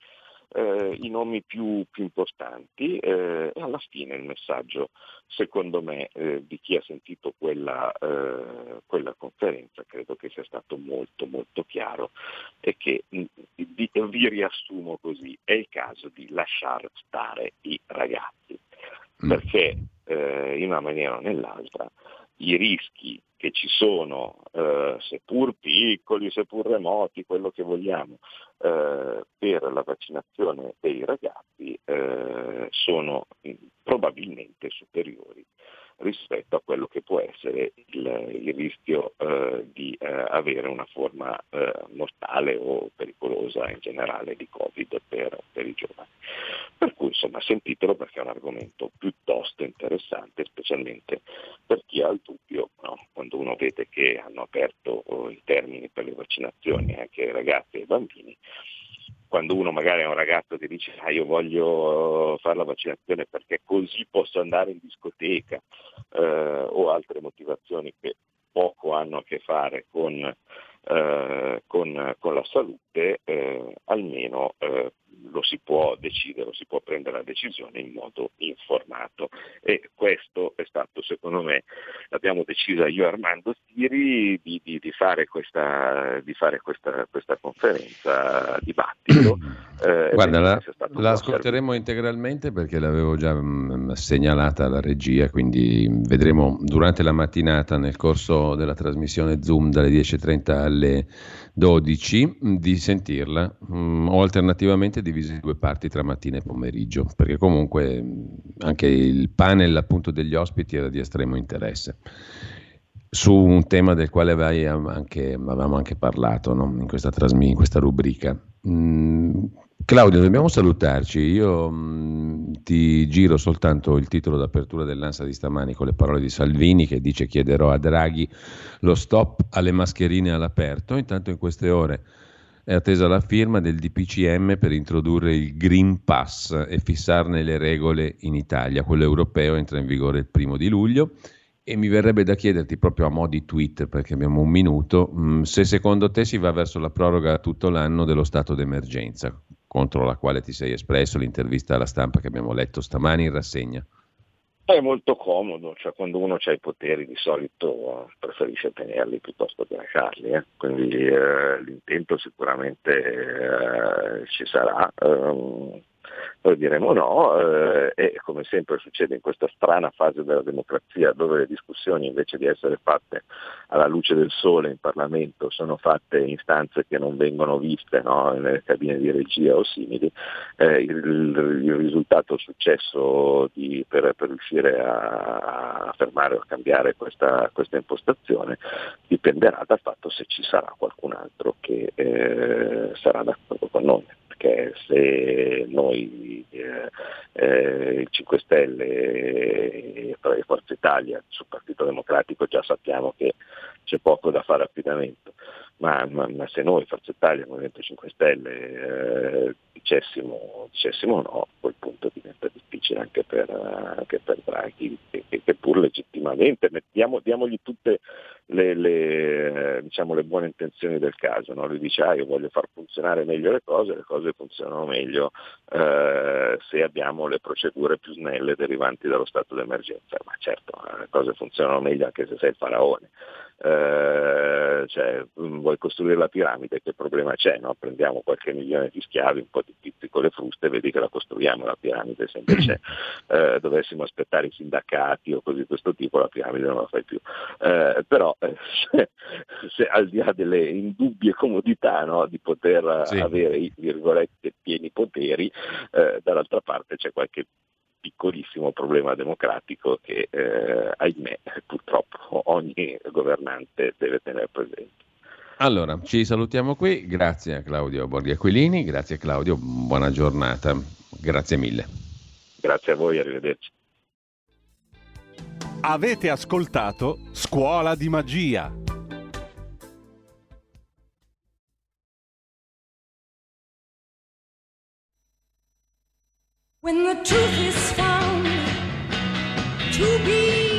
S7: eh, i nomi più, più importanti eh, e alla fine il messaggio, secondo me, eh, di chi ha sentito quella, eh, quella, conferenza credo che sia stato molto molto chiaro e che vi, vi riassumo così, è il caso di lasciare stare i ragazzi, mm. perché eh, in una maniera o nell'altra i rischi che ci sono, eh, seppur piccoli, seppur remoti, quello che vogliamo, eh, per la vaccinazione dei ragazzi eh, sono probabilmente superiori rispetto a quello che può essere il, il rischio eh, di eh, avere una forma eh, mortale o pericolosa in generale di Covid per, per, i giovani. Per cui insomma sentitelo perché è un argomento piuttosto interessante, specialmente per chi ha il dubbio, no? quando uno vede che hanno aperto oh, i termini per le vaccinazioni anche ai ragazzi e ai bambini, quando uno magari è un ragazzo che dice ah, io voglio fare la vaccinazione perché così posso andare in discoteca eh, o altre motivazioni che poco hanno a che fare con, eh, con, con la salute, eh, almeno eh, lo si può decidere, lo si può prendere la decisione in modo informato e questo è stato secondo me, l'abbiamo decisa io e Armando Stiri di, di, di, fare, questa, di fare questa, questa conferenza, dibattito.
S6: Eh, Guarda, la, la ascolteremo integralmente perché l'avevo già mh, mm, segnalata alla regia, quindi vedremo durante la mattinata nel corso della trasmissione Zoom dalle 10.30 alle 12 mm, di sentirla mh, mm, o alternativamente divisa in due parti tra mattina e pomeriggio, perché comunque anche il panel appunto degli ospiti era di estremo interesse su un tema del quale anche, avevamo anche parlato no? in, questa trasmi- in questa rubrica. Mm, Claudio, dobbiamo salutarci. Io mh, ti giro soltanto il titolo d'apertura dell'Ansa di stamani con le parole di Salvini che dice chiederò a Draghi lo stop alle mascherine all'aperto. Intanto in queste ore è attesa la firma del DPCM per introdurre il Green Pass e fissarne le regole in Italia. Quello europeo entra in vigore il primo di luglio. E mi verrebbe da chiederti proprio a mo' di tweet, perché abbiamo un minuto, mh, se secondo te si va verso la proroga tutto l'anno dello stato d'emergenza contro la quale ti sei espresso, l'intervista alla stampa che abbiamo letto stamani in rassegna?
S7: È molto comodo, cioè quando uno ha i poteri di solito preferisce tenerli piuttosto che lasciarli, eh? quindi eh, l'intento sicuramente eh, ci sarà. Um, noi diremo no eh, e come sempre succede in questa strana fase della democrazia dove le discussioni invece di essere fatte alla luce del sole in Parlamento sono fatte in stanze che non vengono viste no, nelle cabine di regia o simili, eh, il, il, risultato successo di, per, per, riuscire a, a, fermare o a cambiare questa, questa, impostazione dipenderà dal fatto se ci sarà qualcun altro che eh, sarà d'accordo con noi perché se noi eh, eh, il 5 Stelle e Forza Italia sul Partito Democratico già sappiamo che c'è poco da fare affidamento, ma, ma, ma se noi Forza Italia Movimento 5 Stelle eh, dicessimo, dicessimo, no, a quel punto diventa difficile anche per, anche per Draghi, che, che, pur legittimamente mettiamo, diamogli tutte le, le, diciamo, le buone intenzioni del caso. No? Lui dice ah, io voglio far funzionare meglio le cose, le cose funzionano meglio eh, se abbiamo le procedure più snelle derivanti dallo stato d'emergenza. Ma certo, le cose funzionano meglio anche se sei il faraone. Eh, cioè, mm, vuoi costruire la piramide, che problema c'è? No? Prendiamo qualche milione di schiavi, un po' di pizzi con le fruste vedi che la costruiamo la piramide, se invece eh, dovessimo aspettare i sindacati o cose di questo tipo la piramide non la fai più. Eh, però eh, se, se, al di là delle indubbie comodità no, di poter sì. avere i virgolette pieni poteri, eh, dall'altra parte c'è qualche piccolissimo problema democratico che eh, ahimè purtroppo ogni governante deve tenere presente.
S6: Allora, ci salutiamo qui, grazie a Claudio Borghi Aquilini, grazie Claudio, buona giornata, grazie mille.
S7: Grazie a voi, arrivederci.
S1: Avete ascoltato Scuola di Magia. When the truth is found to be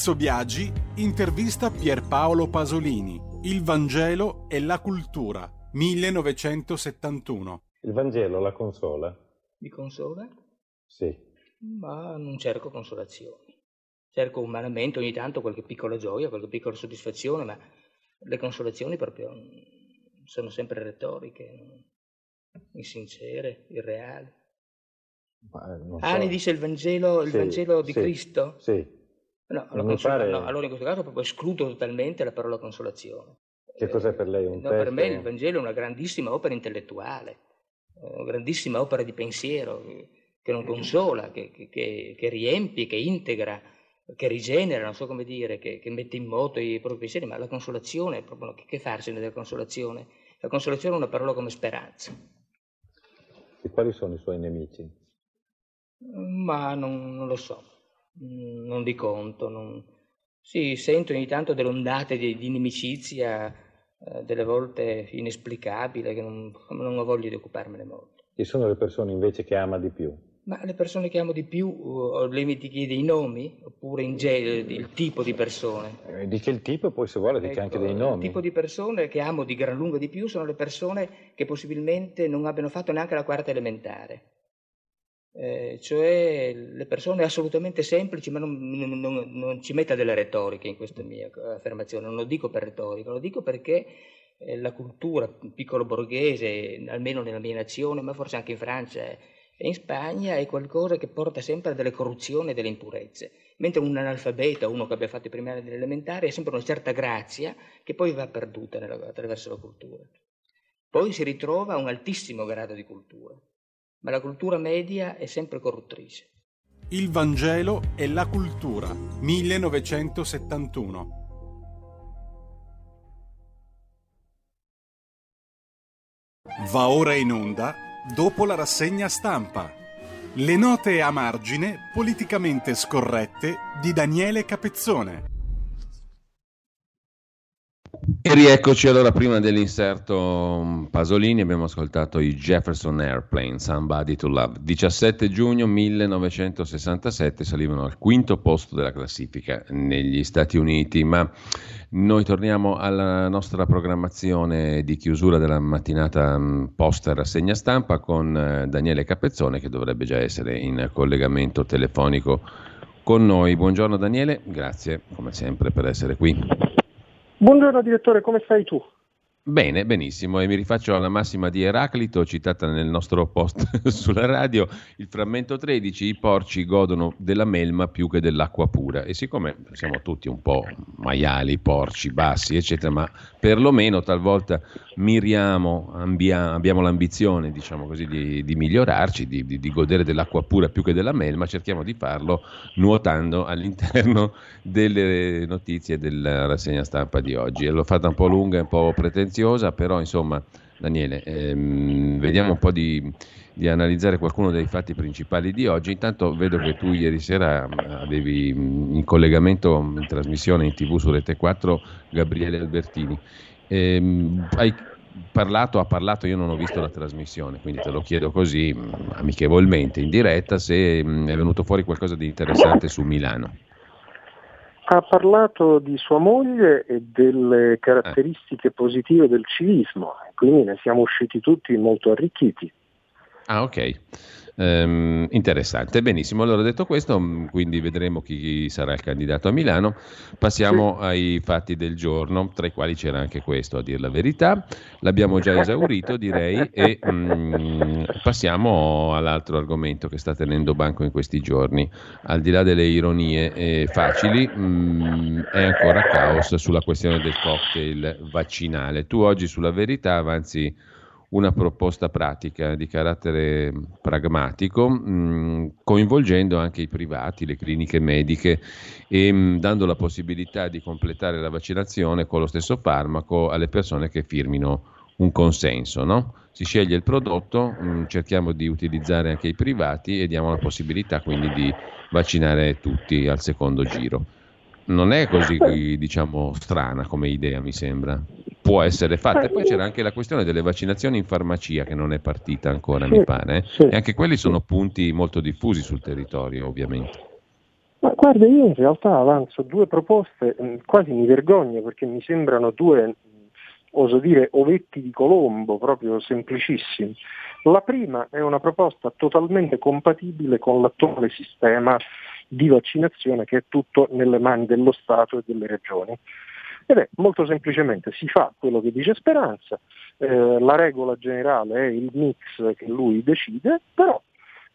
S1: Enzo Biagi intervista Pierpaolo Pasolini. Il Vangelo e la cultura, 1971.
S9: Il Vangelo la consola?
S10: Mi consola?
S9: Sì.
S10: Ma non cerco consolazioni. Cerco umanamente ogni tanto qualche piccola gioia, qualche piccola soddisfazione, ma le consolazioni proprio sono sempre retoriche, insincere, irreali. Ma, so. Ah, ne dice il Vangelo, il sì, Vangelo di
S9: sì,
S10: Cristo?
S9: Sì.
S10: No, pare... no, allora in questo caso proprio escludo totalmente la parola consolazione.
S9: Che cos'è per lei un
S10: no? Per me il Vangelo è una grandissima opera intellettuale, una grandissima opera di pensiero che non consola, che, che, che riempie, che integra, che rigenera, non so come dire, che, che, mette in moto i propri pensieri, ma la consolazione, proprio, che, che farsene della consolazione? La consolazione è una parola come speranza.
S9: E quali sono i suoi nemici?
S10: Ma non, non lo so. Mm, non di conto. Non... Sì, sento ogni tanto delle ondate di, di inimicizia, eh, delle volte inesplicabile, che non, non ho voglia di occuparmene molto.
S9: Chi sono le persone invece che ama di più?
S10: Ma le persone che amo di più, uh, lei mi chiede i nomi oppure in genere il tipo di persone?
S9: Eh, dice il tipo e poi se vuole dice ecco, anche dei nomi.
S10: Il tipo di persone che amo di gran lunga di più sono le persone che possibilmente non abbiano fatto neanche la quarta elementare eh, cioè le persone assolutamente semplici, ma non, non, non, ci metta delle retoriche in questa mia affermazione, non lo dico per retorica, lo dico perché eh, la cultura piccolo borghese, almeno nella mia nazione, ma forse anche in Francia e in Spagna, è qualcosa che porta sempre a delle corruzioni e delle impurezze, mentre un analfabeta, uno che abbia fatto i primi anni dell'elementare, ha sempre una certa grazia che poi va perduta nella, attraverso la cultura. Poi si ritrova un altissimo grado di cultura ma la cultura media è sempre corruttrice.
S1: Il Vangelo e la cultura, 1971. Va ora in onda, dopo la rassegna stampa, le note a margine politicamente scorrette di Daniele Capezzone.
S6: E rieccoci allora prima dell'inserto mm, Pasolini abbiamo ascoltato i Jefferson Airplane, Somebody to Love. 17 giugno 1967 salivano al quinto posto della classifica negli Stati Uniti, ma noi torniamo alla nostra programmazione di chiusura della mattinata mm, post rassegna stampa con eh, Daniele Capezzone che dovrebbe già essere in collegamento telefonico con noi. Buongiorno Daniele, grazie come sempre per essere qui.
S11: Buongiorno direttore, come stai tu?
S6: Bene, benissimo, e mi rifaccio alla massima di Eraclito, citata nel nostro post sulla radio, il frammento 13, i porci godono della melma più che dell'acqua pura. E siccome siamo tutti un po' maiali, porci, bassi, eccetera, ma perlomeno talvolta miriamo, ambia, abbiamo l'ambizione, diciamo così, di, di migliorarci, di, di, di, godere dell'acqua pura più che della melma, cerchiamo di farlo nuotando all'interno delle notizie della rassegna stampa di oggi. E l'ho fatta un po' lunga un po' pretenziosa, però insomma, Daniele, ehm, vediamo un po' di, di analizzare qualcuno dei fatti principali di oggi. Intanto vedo che tu ieri sera avevi in collegamento in trasmissione in tv su Rete 4 Gabriele Albertini. Ehm, hai parlato, ha parlato, io non ho visto la trasmissione, quindi te lo chiedo così amichevolmente, in diretta, se è venuto fuori qualcosa di interessante su Milano.
S11: Ha parlato di sua moglie e delle caratteristiche eh. positive del civismo, quindi ne siamo usciti tutti molto arricchiti.
S6: Ah, ok. Ehm, interessante, benissimo. Allora, detto questo, mm, quindi vedremo chi sarà il candidato a Milano. Passiamo sì. ai fatti del giorno, tra i quali c'era anche questo, a dire la verità. L'abbiamo già esaurito, direi, e mm, passiamo all'altro argomento che sta tenendo banco in questi giorni. Al di là delle ironie eh, facili, mm, è ancora caos sulla questione del cocktail vaccinale. Tu oggi sulla verità avanzi una proposta pratica di carattere pragmatico, mh, coinvolgendo anche i privati, le cliniche mediche e mh, dando la possibilità di completare la vaccinazione con lo stesso farmaco alle persone che firmino un consenso. No? Si sceglie il prodotto, cerchiamo di utilizzare anche i privati e diamo la possibilità quindi di vaccinare tutti al secondo giro. Non è così, diciamo, strana come idea, mi sembra può essere fatta. E poi c'era anche la questione delle vaccinazioni in farmacia che non è partita ancora, sì, mi pare. Sì, e anche quelli sono punti molto diffusi sul territorio, ovviamente.
S11: Ma guarda, io in realtà avanzo due proposte, mm, quasi mi vergogno perché mi sembrano due, oso dire, ovetti di Colombo, proprio semplicissimi. La prima è una proposta totalmente compatibile con l'attuale sistema di vaccinazione che è tutto nelle mani dello Stato e delle regioni. Ed è molto semplicemente si fa quello che dice Speranza, eh, la regola generale è il mix che lui decide, però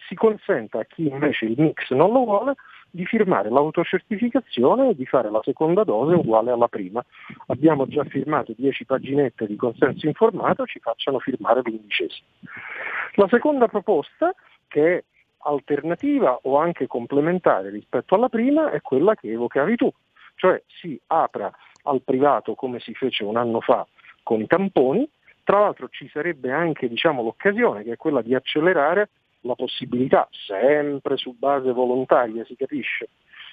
S11: si consente a chi invece il mix non lo vuole di firmare l'autocertificazione e di fare la seconda dose uguale alla prima. Abbiamo già firmato 10 paginette di consenso informato, ci facciano firmare l'undicesima. La seconda proposta, che è alternativa o anche complementare rispetto alla prima, è quella che evocavi tu, cioè si apra al privato come si fece un anno fa con i tamponi, tra l'altro ci sarebbe anche diciamo, l'occasione che è quella di accelerare la possibilità, sempre su base volontaria si capisce,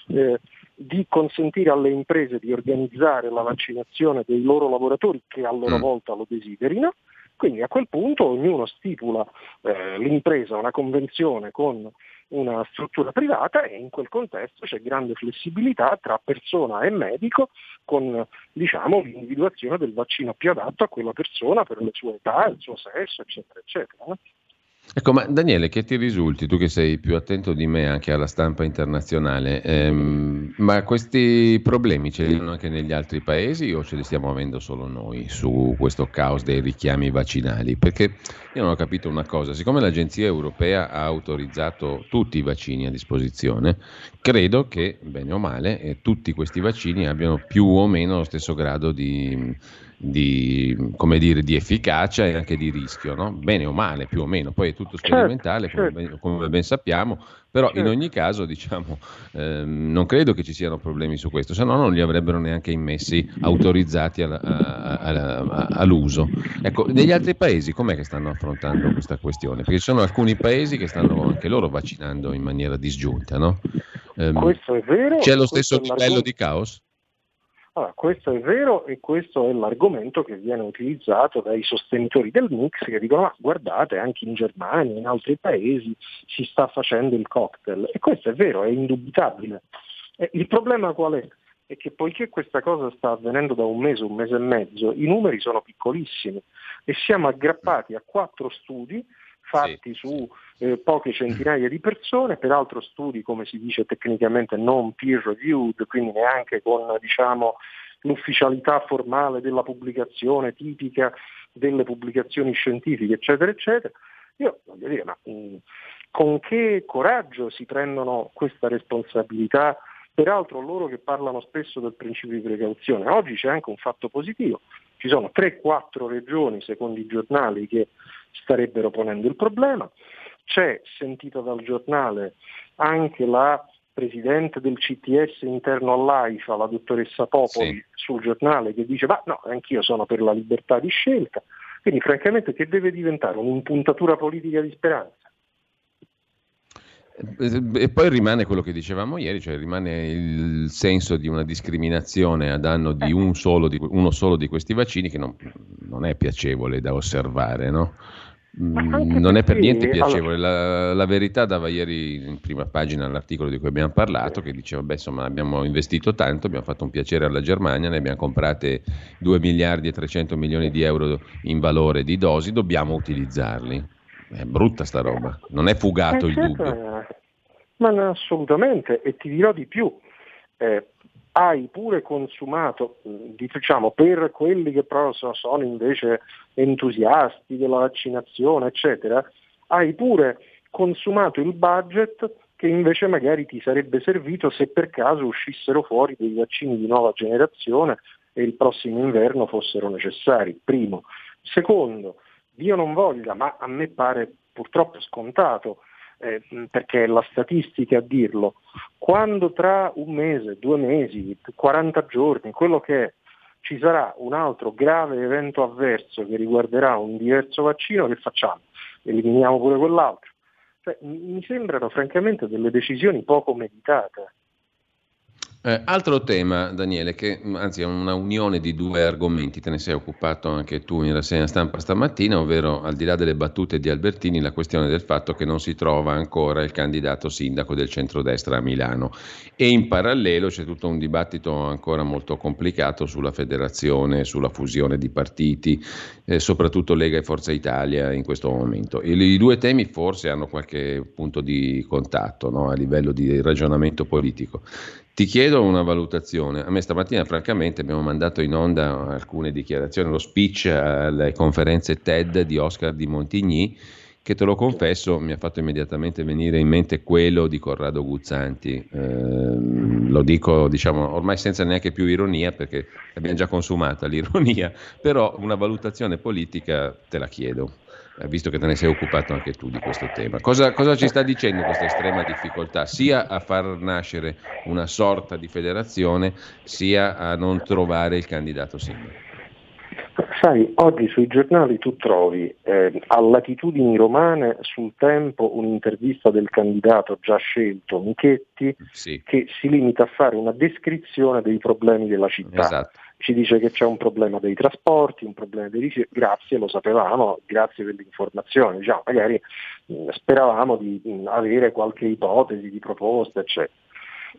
S11: eh, di consentire alle imprese di organizzare la vaccinazione dei loro lavoratori che a loro mm. volta lo desiderino, quindi a quel punto ognuno stipula eh, l'impresa una convenzione con una struttura privata e in quel contesto c'è grande flessibilità tra persona e medico con diciamo, l'individuazione del vaccino più adatto a quella persona per le sue età, il suo sesso, eccetera, eccetera.
S6: Ecco, ma Daniele, che ti risulti, tu che sei più attento di me anche alla stampa internazionale, ehm, ma questi problemi ce li hanno anche negli altri paesi o ce li stiamo avendo solo noi su questo caos dei richiami vaccinali? Perché io non ho capito una cosa, siccome l'Agenzia europea ha autorizzato tutti i vaccini a disposizione, credo che, bene o male, eh, tutti questi vaccini abbiano più o meno lo stesso grado di di, dire, di, efficacia e anche di rischio, no? bene o male, più o meno, poi è tutto certo, sperimentale certo, come, certo. Ben, come, ben, sappiamo, però certo. in ogni caso diciamo, ehm, non credo che ci siano problemi su questo, se no non li avrebbero neanche immessi autorizzati alla, a, a, a, all'uso. Ecco, negli altri paesi com'è che stanno affrontando questa questione? Perché ci sono alcuni paesi che stanno anche loro vaccinando in maniera disgiunta, no?
S11: Ehm, questo è vero.
S6: C'è lo stesso livello di caos?
S11: Allora, questo è vero e questo è l'argomento che viene utilizzato dai sostenitori del mix che dicono ma guardate anche in Germania, in altri paesi si sta facendo il cocktail e questo è vero, è indubitabile. E il problema qual è? È che poiché questa cosa sta avvenendo da un mese, un mese e mezzo, i numeri sono piccolissimi e siamo aggrappati a quattro studi fatti sì. su eh, poche centinaia di persone, peraltro studi come si dice tecnicamente non peer reviewed, quindi neanche con diciamo, l'ufficialità formale della pubblicazione tipica delle pubblicazioni scientifiche, eccetera, eccetera. Io voglio dire, ma mh, con che coraggio si prendono questa responsabilità? Peraltro loro che parlano spesso del principio di precauzione, oggi c'è anche un fatto positivo, ci sono 3-4 regioni, secondo i giornali, che starebbero ponendo il problema, c'è, sentita dal giornale, anche la presidente del CTS interno all'AIFA, la dottoressa Popoli, sì. sul giornale, che dice ma no, anch'io sono per la libertà di scelta. Quindi francamente che deve diventare un'impuntatura politica di speranza?
S6: E poi rimane quello che dicevamo ieri, cioè rimane il senso di una discriminazione a danno di, un solo di uno solo di questi vaccini che non, non è piacevole da osservare, no? Mm, non è per niente piacevole. La, la, verità dava ieri in prima pagina l'articolo di cui abbiamo parlato, che diceva: Beh, insomma, abbiamo investito tanto, abbiamo fatto un piacere alla Germania, ne abbiamo comprate 2 miliardi e 300 milioni di euro in valore di dosi, dobbiamo utilizzarli. È brutta sta roba, non è fugato
S11: eh,
S6: il
S11: certo,
S6: dubbio.
S11: Ma assolutamente, e ti dirò di più. Eh, hai pure consumato, diciamo, per quelli che però sono invece entusiasti della vaccinazione, eccetera, hai pure consumato il budget che invece magari ti sarebbe servito se per caso uscissero fuori dei vaccini di nuova generazione e il prossimo inverno fossero necessari. Primo. Secondo, Dio non voglia, ma a me pare purtroppo scontato, eh, perché è la statistica a dirlo, quando tra un mese, due mesi, 40 giorni, quello che è, ci sarà un altro grave evento avverso che riguarderà un diverso vaccino, che facciamo? Eliminiamo pure quell'altro. Cioè, mi sembrano francamente delle decisioni poco meditate.
S6: Eh, altro tema, Daniele, che anzi è una unione di due argomenti, te ne sei occupato anche tu in rassegna stampa stamattina, ovvero al di là delle battute di Albertini, la questione del fatto che non si trova ancora il candidato sindaco del centrodestra a Milano e in parallelo c'è tutto un dibattito ancora molto complicato sulla federazione, sulla fusione di partiti, eh, soprattutto Lega e Forza Italia in questo momento. E I due temi forse hanno qualche punto di contatto no? a livello di ragionamento politico. Ti chiedo una valutazione. A me stamattina, francamente, abbiamo mandato in onda alcune dichiarazioni, lo speech alle conferenze TED di Oscar di Montigny, che te lo confesso mi ha fatto immediatamente venire in mente quello di Corrado Guzzanti. Eh, lo dico, diciamo, ormai senza neanche più ironia, perché abbiamo già consumata l'ironia, però una valutazione politica te la chiedo. Eh, visto che te ne sei occupato anche tu di questo tema. Cosa, cosa, ci sta dicendo questa estrema difficoltà, sia a far nascere una sorta di federazione, sia a non trovare il candidato sindaco?
S11: Sai, oggi sui giornali tu trovi eh, a latitudini romane sul tempo un'intervista del candidato già scelto, Michetti, sì. che si limita a fare una descrizione dei problemi della città.
S6: Esatto
S11: ci dice che c'è un problema dei trasporti, un problema dei rifiuti, grazie, lo sapevamo, grazie per l'informazione, diciamo, magari mh, speravamo di mh, avere qualche ipotesi di proposta, eccetera.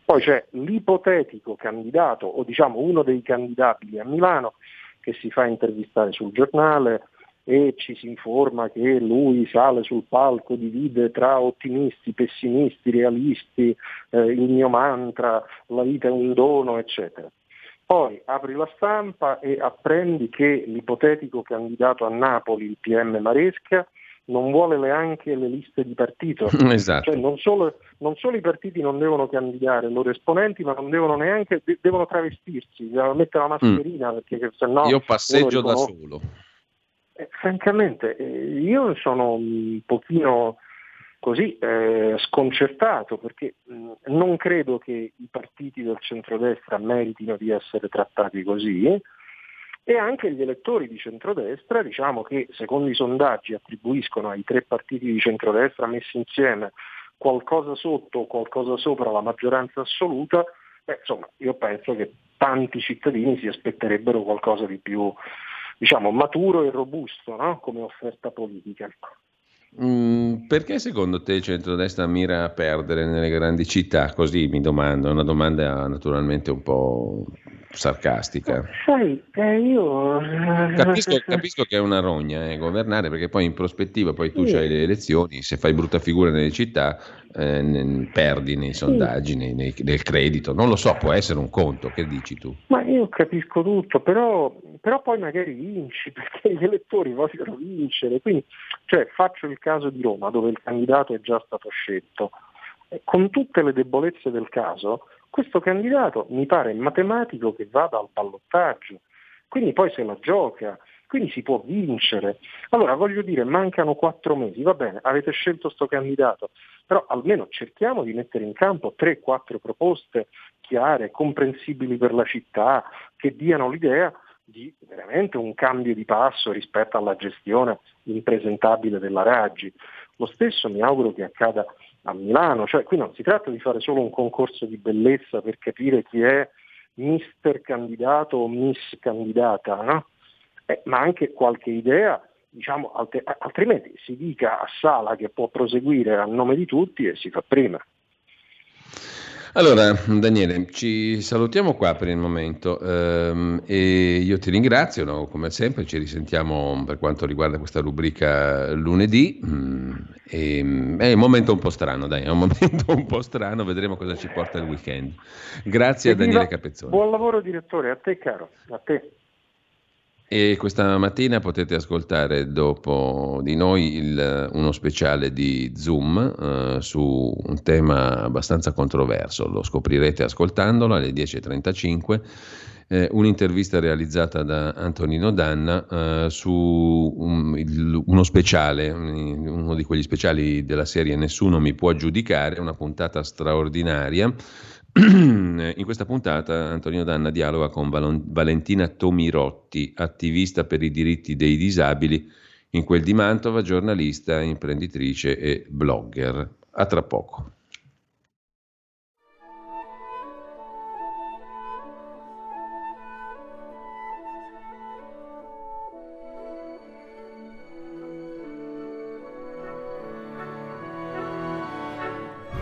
S11: Poi c'è l'ipotetico candidato, o diciamo uno dei candidati a Milano, che si fa intervistare sul giornale e ci si informa che lui sale sul palco, divide tra ottimisti, pessimisti, realisti, eh, il mio mantra, la vita è un dono, eccetera. Poi apri la stampa e apprendi che l'ipotetico candidato a Napoli, il PM Maresca, non vuole neanche le liste di partito.
S6: Esatto.
S11: Cioè non solo, non solo, i partiti non devono candidare i loro esponenti, ma non devono neanche, devono travestirsi, devono mettere la mascherina mm. perché se no...
S6: Io passeggio da solo.
S11: Eh, francamente, eh, io sono un pochino così eh, sconcertato perché mh, non credo che i partiti del centrodestra meritino di essere trattati così e anche gli elettori di centrodestra, diciamo che secondo i sondaggi attribuiscono ai tre partiti di centrodestra messi insieme qualcosa sotto o qualcosa sopra la maggioranza assoluta, beh, insomma io penso che tanti cittadini si aspetterebbero qualcosa di più diciamo, maturo e robusto no? come offerta politica.
S6: Mm, perché secondo te il centrodestra mira a perdere nelle grandi città? Così mi domando, è una domanda naturalmente un po' sarcastica.
S11: Sai, eh, io...
S6: Capisco, capisco che è una rogna eh, governare perché poi in prospettiva poi tu
S11: Sì.
S6: hai le elezioni, se fai brutta figura nelle città eh, ne- perdi nei sondaggi, nei- nei- nel credito, non lo so, può essere un conto, che dici tu?
S11: Ma io capisco tutto, però, però poi magari vinci perché gli elettori vogliono vincere. Quindi, cioè, faccio il caso di Roma dove il candidato è già stato scelto. Con tutte le debolezze del caso, questo candidato mi pare matematico che vada al ballottaggio. Quindi poi se la gioca, quindi si può vincere. Allora voglio dire, mancano quattro mesi, va bene, avete scelto sto candidato, però almeno cerchiamo di mettere in campo tre, quattro proposte chiare, comprensibili per la città, che diano l'idea di veramente un cambio di passo rispetto alla gestione impresentabile della Raggi. Lo stesso mi auguro che accada a Milano, cioè qui non si tratta di fare solo un concorso di bellezza per capire chi è mister candidato o miss candidata, no? Eh, ma anche qualche idea, diciamo, alt- altrimenti si dica a Sala che può proseguire a nome di tutti e si fa prima.
S6: Allora, Daniele, ci salutiamo qua per il momento ehm, e io ti ringrazio, no? come sempre ci risentiamo per quanto riguarda questa rubrica lunedì. mm, e, mm, è un momento un po' strano, dai, è un momento un po' strano, vedremo cosa ci porta il weekend. Grazie a Daniele! Capezzoni.
S11: Buon lavoro direttore, a te caro, a te.
S6: E questa mattina potete ascoltare dopo di noi il- uno speciale di Zoom eh, su un tema abbastanza controverso, lo scoprirete ascoltandolo alle 10.35, eh, un'intervista realizzata da Antonino Danna eh, su un- il- uno speciale, un- uno di quegli speciali della serie Nessuno mi può giudicare, una puntata straordinaria. In questa puntata Antonio Danna dialoga con Valentina Tomirotti, attivista per i diritti dei disabili, in quel di Mantova, giornalista, imprenditrice e blogger. A tra poco.